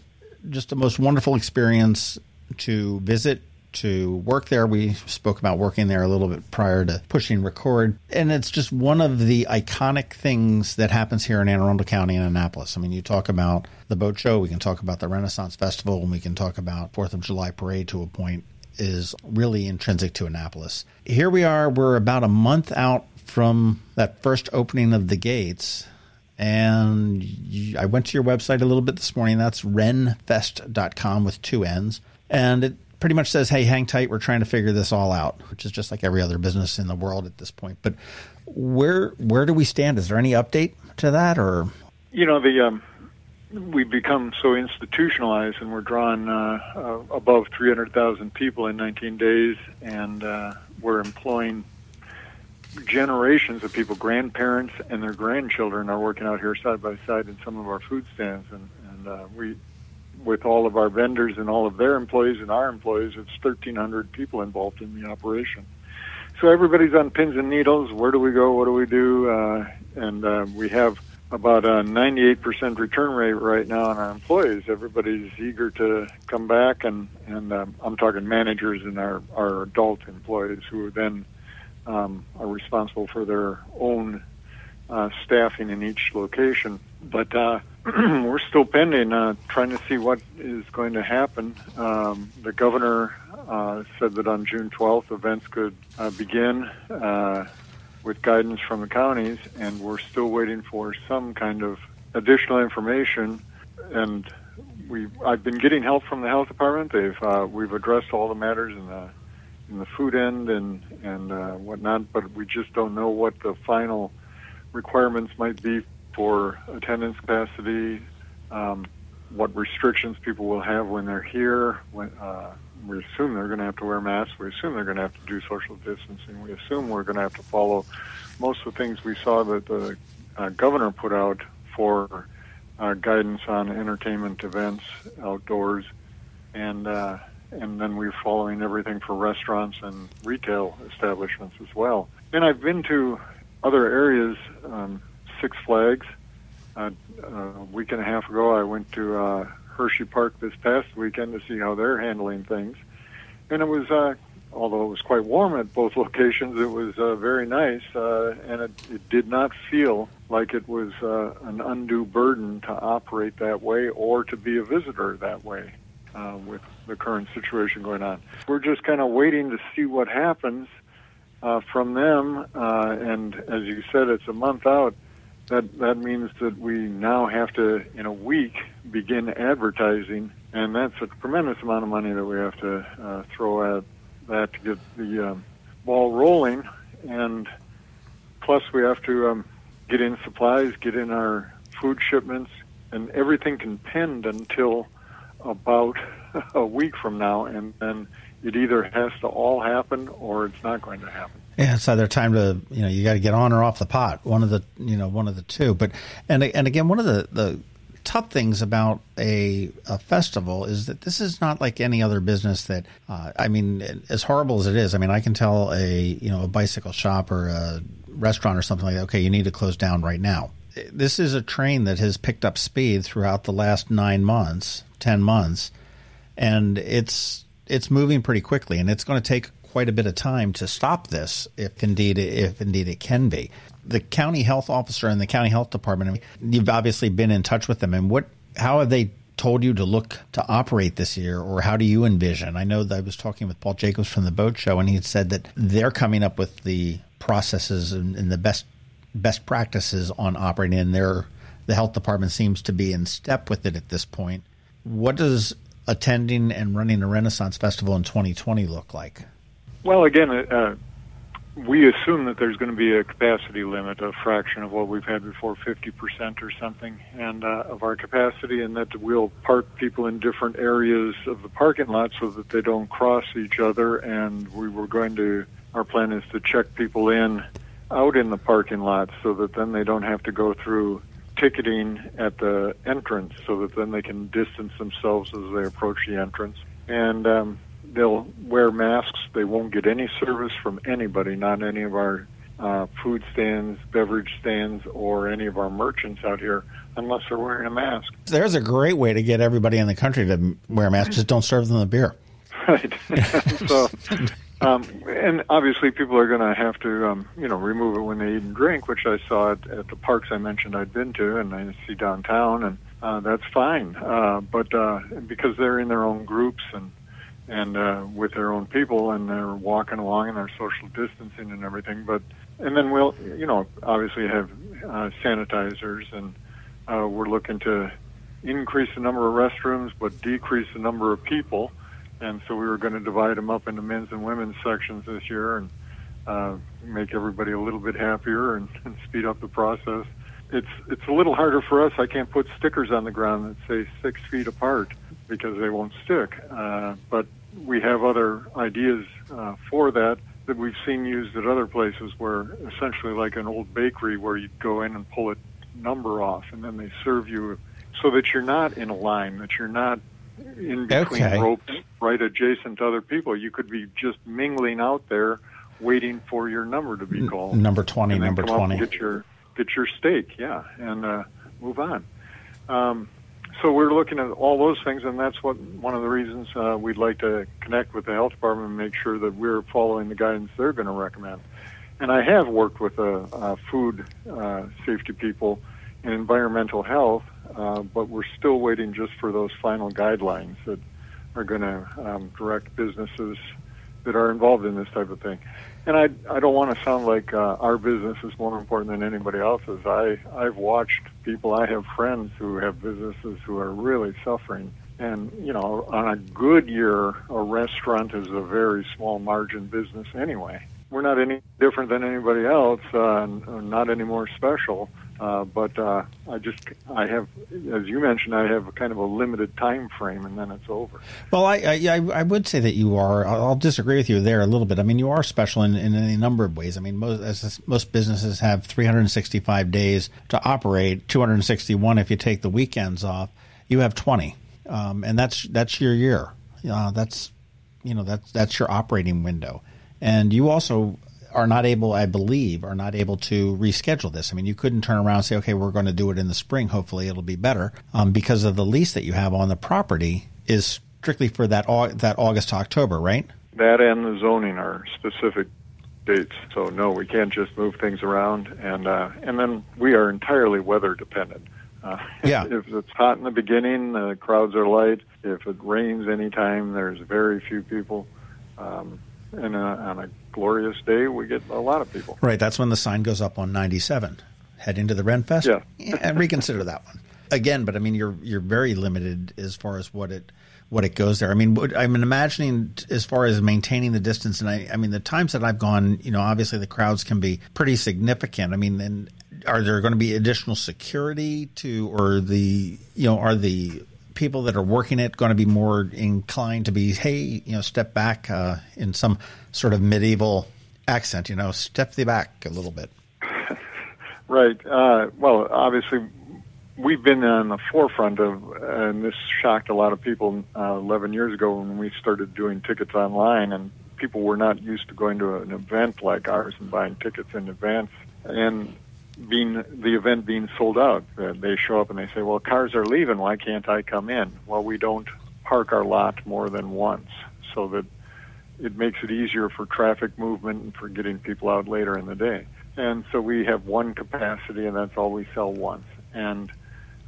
just a most wonderful experience to visit to work there. We spoke about working there a little bit prior to pushing record. And it's just one of the iconic things that happens here in Anne Arundel County and Annapolis. I mean, you talk about the boat show, we can talk about the Renaissance Festival, and we can talk about Fourth of July parade to a point is really intrinsic to Annapolis. Here we are, we're about a month out from that first opening of the gates. And I went to your website a little bit this morning. That's rennfest.com with two N's. And it pretty much says, "Hey, hang tight. We're trying to figure this all out," which is just like every other business in the world at this point. But where where do we stand? Is there any update to that, or you know the um, we've become so institutionalized, and we're drawing uh, uh, above 300,000 people in 19 days, and uh, we're employing generations of people, grandparents and their grandchildren are working out here side by side in some of our food stands, and, and uh, we, with all of our vendors and all of their employees and our employees, it's 1,300 people involved in the operation. So everybody's on pins and needles. Where do we go? What do we do? Uh, and uh, we have about a 98% return rate right now on our employees. Everybody's eager to come back, and and um, I'm talking managers and our our adult employees who then um, are responsible for their own uh, staffing in each location. But uh, (clears throat) we're still pending, uh, trying to see what is going to happen. Um, the governor uh, said that on June 12th, events could uh, begin uh, with guidance from the counties, and we're still waiting for some kind of additional information. And we, I've been getting help from the health department. They've, uh, we've addressed all the matters in the in the food end and and uh, whatnot, but we just don't know what the final requirements might be for attendance capacity, um, what restrictions people will have when they're here. When, uh, we assume they're going to have to wear masks. We assume they're going to have to do social distancing. We assume we're going to have to follow most of the things we saw that the uh, governor put out for uh, guidance on entertainment events outdoors, and uh, and then we're following everything for restaurants and retail establishments as well. And I've been to other areas, um, Six Flags. Uh, a week and a half ago, I went to uh, Hershey Park this past weekend to see how they're handling things, and it was. Uh, Although it was quite warm at both (laughs) locations, it was uh, very nice, uh, and it, it did not feel like it was uh, an undue burden to operate that way or to be a visitor that way uh, with the current situation going on. We're just kind of waiting to see what happens uh, from them. Uh, and as you said, it's a month out. That that means that we now have to, in a week, begin advertising, and that's a tremendous amount of money that we have to uh, throw at that to get the um, ball rolling. And plus, we have to um, get in supplies, get in our food shipments, and everything can pend until about (laughs) a week from now, and then it either has to all happen or it's not going to happen. Yeah, it's either time to you know you got to get on or off the pot. One of the you know one of the two. But and and again, one of the the tough things about a, a festival is that this is not like any other business that uh, I mean as horrible as it is I mean I can tell a you know a bicycle shop or a restaurant or something like that okay you need to close down right now this is a train that has picked up speed throughout the last 9 months 10 months and it's it's moving pretty quickly, and it's going to take quite a bit of time to stop this, if indeed if indeed it can be. The county health officer and the county health department. You've obviously been in touch with them, and what how have they told you to look to operate this year, or how do you envision? I know that I was talking with Paul Jacobs from the Boat Show, and he had said that they're coming up with the processes and, and the best best practices on operating, and their the health department seems to be in step with it at this point. What does attending and running a Renaissance Festival in 2020 look like? Well, again, uh, we assume that there's going to be a capacity limit, a fraction of what we've had before, 50% or something, and uh, of our capacity, and that we'll park people in different areas of the parking lot so that they don't cross each other. And we were going to, our plan is to check people in out in the parking lot so that then they don't have to go through ticketing at the entrance so that then they can distance themselves as they approach the entrance. And um, they'll wear masks. They won't get any service from anybody, not any of our uh, food stands, beverage stands, or any of our merchants out here unless they're wearing a mask. There's a great way to get everybody in the country to wear masks. Just don't serve them the beer. (laughs) Right. (laughs) so (laughs) um, and obviously, people are going to have to, um, you know, remove it when they eat and drink, which I saw at, at the parks I mentioned I'd been to, and I see downtown, and uh, that's fine. Uh, but uh, because they're in their own groups and and uh, with their own people, and they're walking along and they're social distancing and everything. But and then we'll, you know, obviously have uh, sanitizers, and uh, we're looking to increase the number of restrooms, but decrease the number of people and so we were going to divide them up into men's and women's sections this year and uh, make everybody a little bit happier and, and speed up the process. it's it's a little harder for us. I can't put stickers on the ground that say six feet apart because they won't stick. Uh, but we have other ideas uh, for that that we've seen used at other places, where essentially like an old bakery, where you go in and pull a number off, and then they serve you so that you're not in a line, that you're not in between Okay. ropes right adjacent to other people. You could be just mingling out there, waiting for your number to be called. Number 20, and number up and 20. Get your get your stake, yeah, and uh, move on. Um, so we're looking at all those things, and that's what one of the reasons uh, we'd like to connect with the health department and make sure that we're following the guidance they're going to recommend. And I have worked with uh, uh, food uh, safety people and environmental health, uh, but we're still waiting just for those final guidelines that are going to um, direct businesses that are involved in this type of thing. And I, I don't want to sound like uh, our business is more important than anybody else's. I, I've watched people, I have friends who have businesses who are really suffering. And, you know, on a good year, a restaurant is a very small margin business anyway. We're not any different than anybody else, uh, not any more special. Uh, but uh, I just, I have, as you mentioned, I have kind of a limited time frame, and then it's over. Well, I, I I would say that you are. I'll disagree with you there a little bit. I mean, you are special in, in any number of ways. I mean, most most businesses have 365 days to operate, 261 if you take the weekends off. You have 20, um, and that's that's your year. Uh, that's you know that's that's your operating window, and you also are not able, I believe, are not able to reschedule this. I mean, you couldn't turn around and say, okay, we're going to do it in the spring. Hopefully, it'll be better um, because of the lease that you have on the property is strictly for that that August to October, right? That and the zoning are specific dates. So no, we can't just move things around, and uh, and then we are entirely weather dependent. Uh, (laughs) Yeah. If it's hot in the beginning, the crowds are light. If it rains anytime, there's very few people. Um, and on a glorious day, we get a lot of people. Right. That's when the sign goes up on 97. Head into the Renfest. Yeah. (laughs) and reconsider that one again. But I mean, you're you're very limited as far as what it what it goes there. I mean, what, I'm imagining as far as maintaining the distance, and I, I mean, the times that I've gone, you know, obviously the crowds can be pretty significant. I mean, and are there going to be additional security to, or the, you know, are the people that are working it going to be more inclined to be, hey, you know, step back uh, in some sort of medieval accent, you know, step the back a little bit. (laughs) Right. Uh, well, obviously, we've been on the forefront of, and this shocked a lot of people uh, 11 years ago when we started doing tickets online, and people were not used to going to an event like ours and buying tickets in advance, and being the event being sold out. Uh, they show up and they say, "Well, cars are leaving. Why can't I come in?" Well, we don't park our lot more than once, so that it makes it easier for traffic movement and for getting people out later in the day. And so we have one capacity, and that's all we sell once. And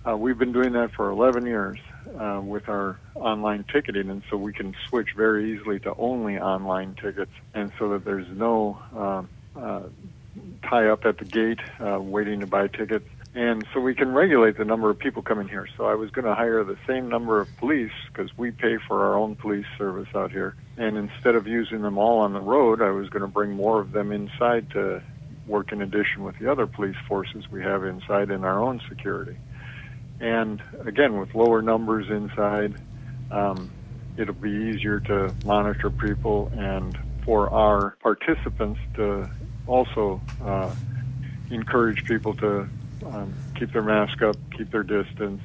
uh, we've been doing that for 11 years uh, with our online ticketing, and so we can switch very easily to only online tickets, and so that there's no uh, uh, tie up at the gate uh, waiting to buy tickets. And so we can regulate the number of people coming here. So I was going to hire the same number of police because we pay for our own police service out here. And instead of using them all on the road, I was going to bring more of them inside to work in addition with the other police forces we have inside in our own security. And again, with lower numbers inside, um, it'll be easier to monitor people and for our participants to also uh, encourage people to um, keep their mask up, keep their distance.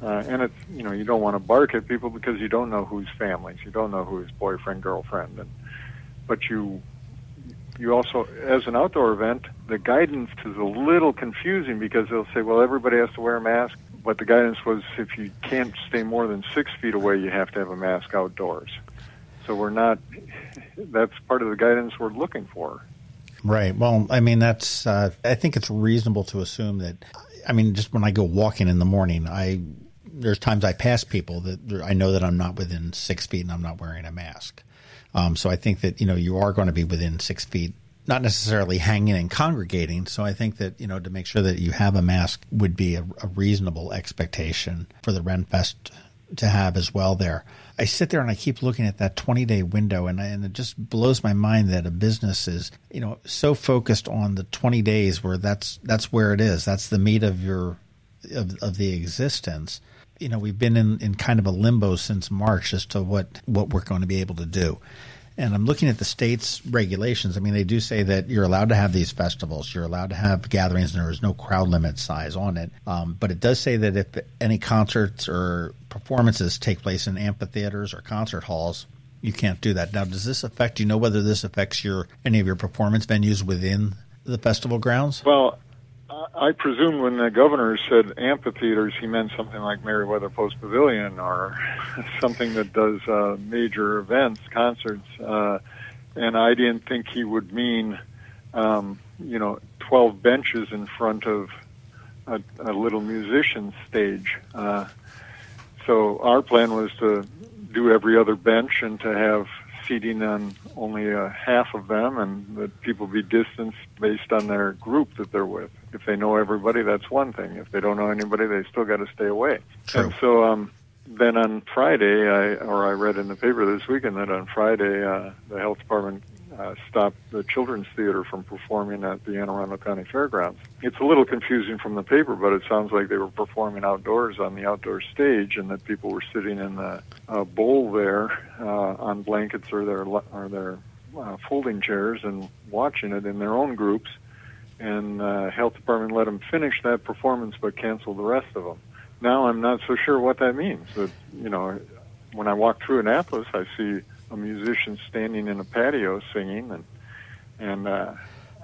Uh, and it's you know you don't want to bark at people because you don't know whose families, you don't know whose boyfriend, girlfriend, and but you you also as an outdoor event, the guidance is a little confusing because they'll say, well, everybody has to wear a mask, but the guidance was if you can't stay more than six feet away, you have to have a mask outdoors. So we're not. (laughs) That's part of the guidance we're looking for. Right. Well, I mean, that's. Uh, I think it's reasonable to assume that. I mean, just when I go walking in the morning, I there's times I pass people that I know that I'm not within six feet and I'm not wearing a mask. Um, so I think that you know you are going to be within six feet, not necessarily hanging and congregating. So I think that you know to make sure that you have a mask would be a, a reasonable expectation for the Renfest to have as well there. I sit there and I keep looking at that 20 day window, and, I, and it just blows my mind that a business is, you know, so focused on the 20 days where that's that's where it is. That's the meat of your of, of the existence. You know, we've been in, in kind of a limbo since March as to what what we're going to be able to do. And I'm looking at the state's regulations. I mean, they do say that you're allowed to have these festivals, you're allowed to have gatherings, and there is no crowd limit size on it. Um, but it does say that if any concerts or performances take place in amphitheaters or concert halls, you can't do that. Now, does this affect? Do you know whether this affects your any of your performance venues within the festival grounds? Well, I presume when the governor said amphitheaters, he meant something like Merriweather Post Pavilion or (laughs) something that does uh, major events, concerts. Uh, and I didn't think he would mean, um, you know, 12 benches in front of a, a little musician stage. Uh, so our plan was to do every other bench and to have seating on only half of them and that people be distanced based on their group that they're with. If they know everybody, that's one thing. If they don't know anybody, they still got to stay away. True. And so um, then on Friday, I or I read in the paper this weekend that on Friday uh, the health department uh, stopped the children's theater from performing at the Anne Arundel County Fairgrounds. It's a little confusing from the paper, but it sounds like they were performing outdoors on the outdoor stage, and that people were sitting in the uh, bowl there uh, on blankets or their or their uh, folding chairs and watching it in their own groups. And uh, health department let them finish that performance, but canceled the rest of them. Now I'm not so sure what that means. But you know, when I walk through Annapolis, I see a musician standing in a patio singing, and and uh,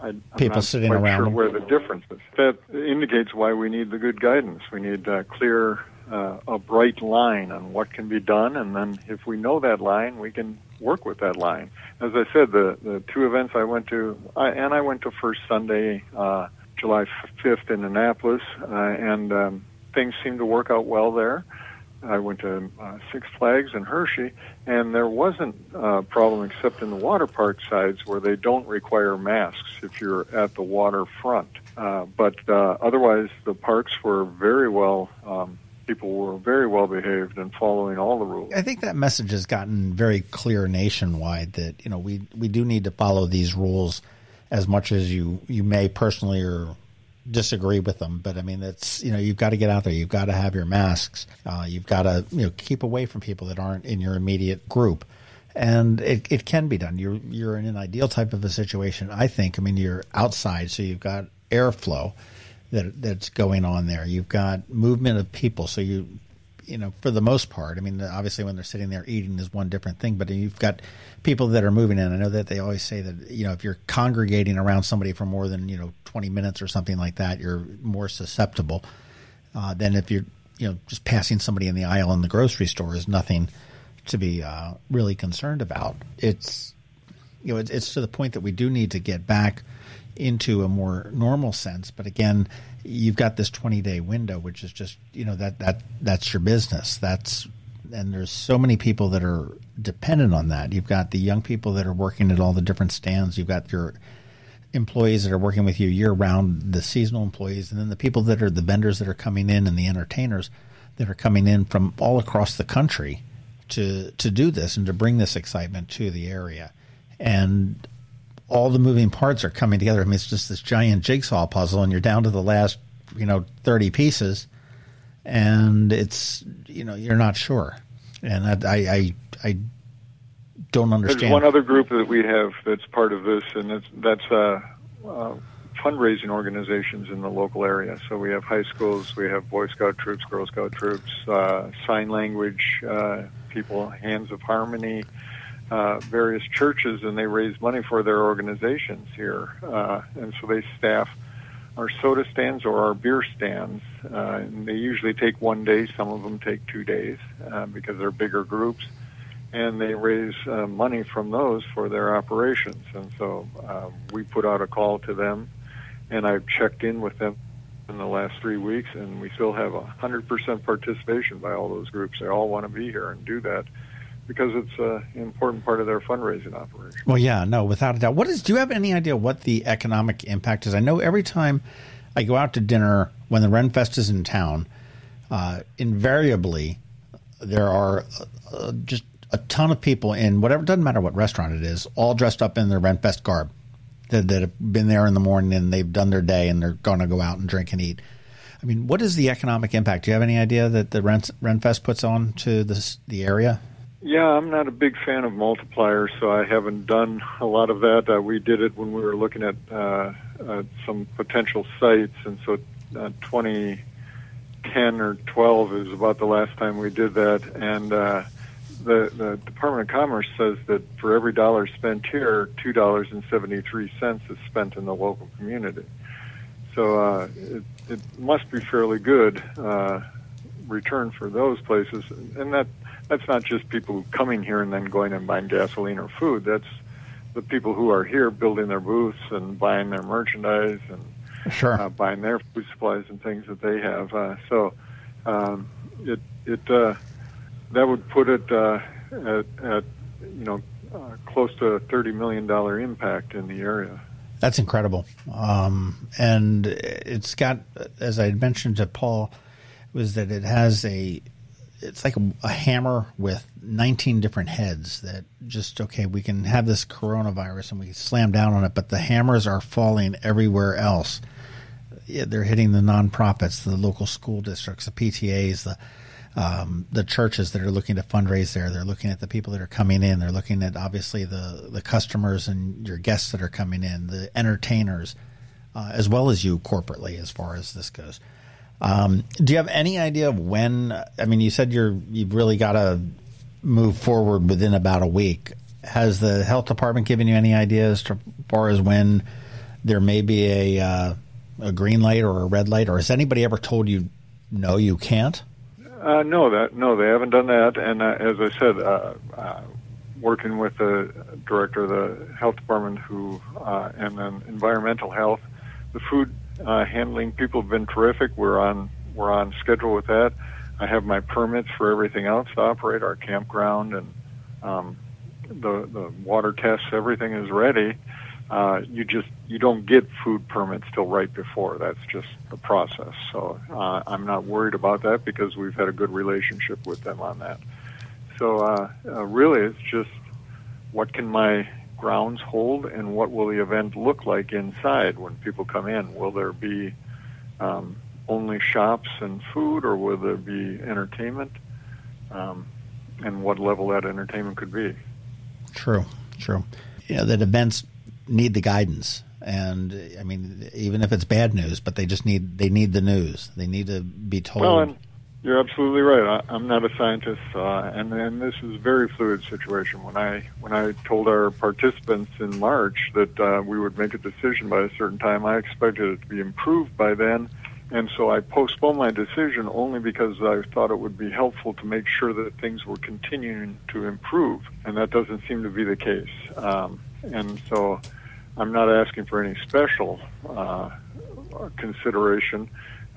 I, people sitting quite around sure where the difference is. That indicates why we need the good guidance. We need uh, clear, uh, a bright line on what can be done, and then if we know that line, we can work with that line. As I said, the the two events I went to, I, and I went to First Sunday, uh, July 5th in Annapolis, uh, and um, things seemed to work out well there. I went to uh, Six Flags in Hershey, and there wasn't a problem except in the water park sides where they don't require masks if you're at the waterfront. Uh, but uh, otherwise, the parks were very well. Um, people were very well behaved and following all the rules. I think that message has gotten very clear nationwide that you know we we do need to follow these rules as much as you you may personally or disagree with them. But I mean, it's you know you've got to get out there. You've got to have your masks. Uh, you've got to you know keep away from people that aren't in your immediate group. And it, it can be done. You're you're in an ideal type of a situation, I think. I mean, you're outside, so you've got airflow that that's going on there. You've got movement of people, so you you know for the most part. I mean, obviously when they're sitting there eating is one different thing, but you've got people that are moving in. I know that they always say that you know if you're congregating around somebody for more than you know 20 minutes or something like that, you're more susceptible uh, than if you're you know just passing somebody in the aisle in the grocery store is nothing to be uh, really concerned about. It's you know it's, it's to the point that we do need to get back into a more normal sense. But again, you've got this 20 day window, which is just you know that that that's your business. That's and there's so many people that are dependent on that. You've got the young people that are working at all the different stands. You've got your employees that are working with you year round, the seasonal employees, and then the people that are the vendors that are coming in and the entertainers that are coming in from all across the country to to do this and to bring this excitement to the area. And all the moving parts are coming together. I mean, it's just this giant jigsaw puzzle, and you're down to the last, you know, 30 pieces, and it's, you know, you're not sure. And I, I, I don't understand. There's one other group that we have that's part of this, and that's, that's uh, uh, fundraising organizations in the local area. So we have high schools, we have Boy Scout troops, Girl Scout troops, uh, sign language uh, people, Hands of Harmony, uh, various churches, and they raise money for their organizations here. Uh, and so they staff our soda stands or our beer stands. Uh, and they usually take one day. Some of them take two days uh, because they're bigger groups. And they raise uh, money from those for their operations. And so uh, we put out a call to them, and I've checked in with them in the last three weeks, and we still have a 100% participation by all those groups. They all want to be here and do that because it's an important part of their fundraising operation. Well, yeah, no, without a doubt. What is? Do you have any idea what the economic impact is? I know every time I go out to dinner when the Renfest is in town, uh, invariably there are uh, just a ton of people in whatever doesn't matter what restaurant it is, all dressed up in their Renfest garb that, that have been there in the morning and they've done their day and they're going to go out and drink and eat. I mean, what is the economic impact? Do you have any idea that the Ren, Renfest puts on to this the area? Yeah, I'm not a big fan of multipliers, so I haven't done a lot of that. Uh, we did it when we were looking at uh, uh, some potential sites, and so uh, 2010 or 12 is about the last time we did that. And uh, the, the Department of Commerce says that for every dollar spent here, two dollars and seventy three cents is spent in the local community. So uh, it, it must be fairly good return for those places, and that that's not just people coming here and then going and buying gasoline or food. That's the people who are here building their booths and buying their merchandise and sure. uh, buying their food supplies and things that they have. Uh, so um, it it uh, that would put it uh, at, at you know uh, close to a thirty million dollar impact in the area. That's incredible, um, and it's got, as I mentioned to Paul, was that it has a, it's like a, a hammer with nineteen different heads that just okay, we can have this coronavirus and we slam down on it, but the hammers are falling everywhere else. Yeah, they're hitting the nonprofits, the local school districts, the PTAs, the um, the churches that are looking to fundraise there. They're looking at the people that are coming in. They're looking at obviously the the customers and your guests that are coming in, the entertainers, uh, as well as you corporately, as far as this goes. Um, do you have any idea of when? I mean, you said you're you've really got to move forward within about a week. Has the health department given you any ideas as far as when there may be a uh, a green light or a red light, or has anybody ever told you no, you can't? Uh, no, that no, they haven't done that. And uh, as I said, uh, uh, working with the director of the health department, who uh, and then environmental health, the food uh, handling people have been terrific. We're on we're on schedule with that. I have my permits for everything else to operate our campground and um, the the water tests. Everything is ready. Uh, you just you don't get food permits till right before. That's just the process. So uh, I'm not worried about that because we've had a good relationship with them on that. So uh, uh, really, it's just what can my grounds hold, and what will the event look like inside when people come in? Will there be um, only shops and food, or will there be entertainment? Um, and what level that entertainment could be? True, true. You know that events need the guidance and I mean, even if it's bad news, but they just need they need the news. They need to be told. Well, and you're absolutely right. I, am not a scientist, uh, and and this is a very fluid situation. When I when I told our participants in March that uh, we would make a decision by a certain time, I expected it to be improved by then. And so I postponed my decision only because I thought it would be helpful to make sure that things were continuing to improve, and that doesn't seem to be the case. Um, and so I'm not asking for any special uh, consideration.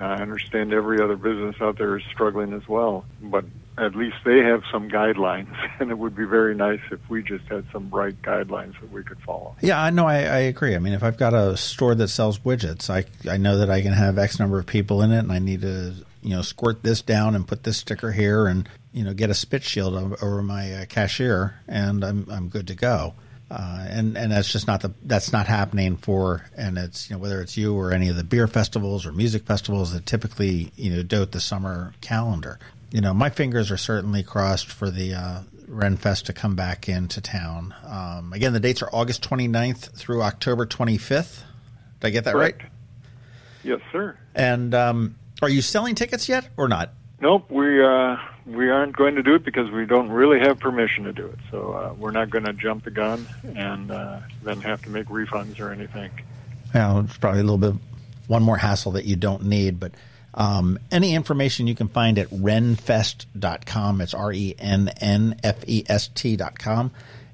I understand every other business out there is struggling as well, but at least they have some guidelines, (laughs) and it would be very nice if we just had some bright guidelines that we could follow. Yeah, I know. I, I agree. I mean, if I've got a store that sells widgets, I I know that I can have X number of people in it, and I need to you know squirt this down and put this sticker here, and you know get a spit shield over my uh, cashier, and I'm I'm good to go. Uh, and and that's just not the that's not happening for and it's you know whether it's you or any of the beer festivals or music festivals that typically you know dote the summer calendar. You know, my fingers are certainly crossed for the uh, Renfest to come back into town. Um, again, the dates are August 29th through October 25th. Did I get that Correct. right? Yes, sir. And um, are you selling tickets yet or not? Nope, we uh, we aren't going to do it because we don't really have permission to do it. So uh, we're not going to jump the gun and uh, then have to make refunds or anything. Yeah, it's probably a little bit one more hassle that you don't need, but um, any information you can find at rennfest.com. It's R E N N F E S T.com.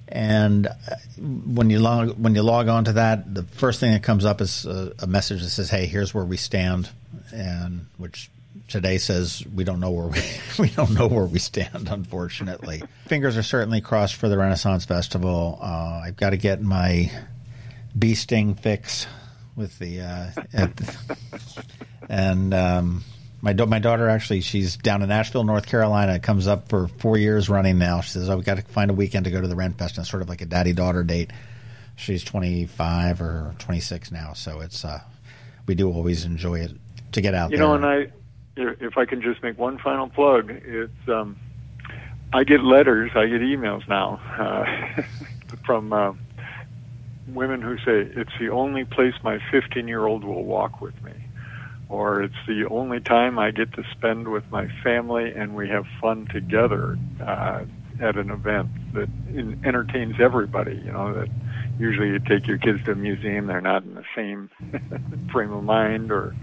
And uh, when you log when you log on to that, the first thing that comes up is a, a message that says, "Hey, here's where we stand," and which today says we don't know where we (laughs) we don't know where we stand. Unfortunately, fingers are certainly crossed for the Renaissance Festival. Uh, I've got to get my bee sting fix with the uh, at, and um, My da- my daughter actually, she's down in Nashville, North Carolina. Comes up for four years running now. She says, "Oh, we got to find a weekend to go to the Ren Fest." And it's sort of like a daddy daughter date. She's 25 or 26 now, so it's uh, we do always enjoy it to get out You there. know, and I, if I can just make one final plug, it's um, I get letters, I get emails now uh, (laughs) from uh, women who say it's the only place my 15 year old will walk with me, or it's the only time I get to spend with my family and we have fun together uh, at an event that in, entertains everybody. You know that usually you take your kids to a museum, they're not in the same (laughs) frame of mind, or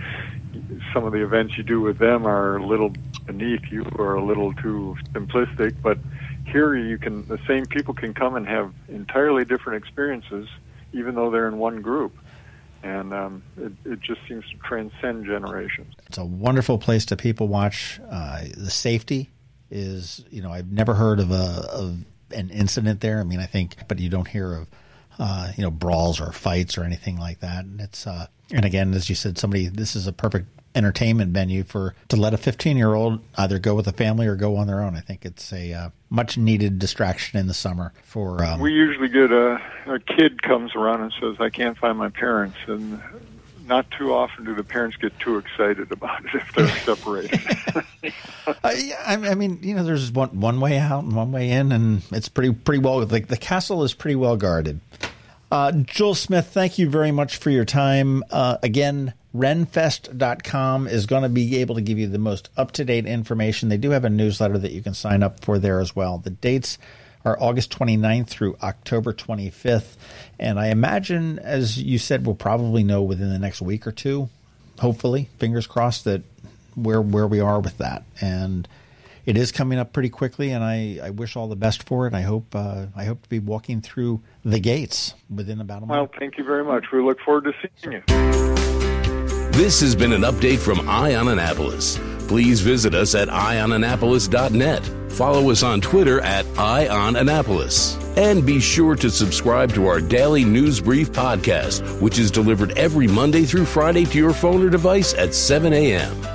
some of the events you do with them are a little beneath you or a little too simplistic. But here you can, the same people can come and have entirely different experiences, even though they're in one group. And um, it, it just seems to transcend generations. It's a wonderful place to people watch. Uh, the safety is, you know, I've never heard of a of an incident there. I mean, I think, but you don't hear of, uh, you know, brawls or fights or anything like that. And it's, uh, and again, as you said, somebody, this is a perfect entertainment venue for to let a 15 year old either go with a family or go on their own. I think it's a uh, much needed distraction in the summer for. Um, We usually get a, a kid comes around and says, "I can't find my parents," and not too often do the parents get too excited about it if they're (laughs) separated. Yeah, (laughs) I, I mean, you know, there's one one way out and one way in, and it's pretty pretty well. Like the castle is pretty well guarded. Uh, Jules Smith, thank you very much for your time. Uh, again, rennfest.com is going to be able to give you the most up to date information. They do have a newsletter that you can sign up for there as well. The dates are August 29th through October 25th. And I imagine, as you said, we'll probably know within the next week or two, hopefully, fingers crossed, that where where we are with that. And it is coming up pretty quickly, and I, I wish all the best for it. I hope uh, I hope to be walking through the gates within about a month. well, thank you very much. We look forward to seeing you. This has been an update from Eye On Annapolis. Please visit us at eyeonannapolis.net. Follow us on Twitter at Eye On Annapolis. And be sure to subscribe to our daily news brief podcast, which is delivered every Monday through Friday to your phone or device at 7 a.m.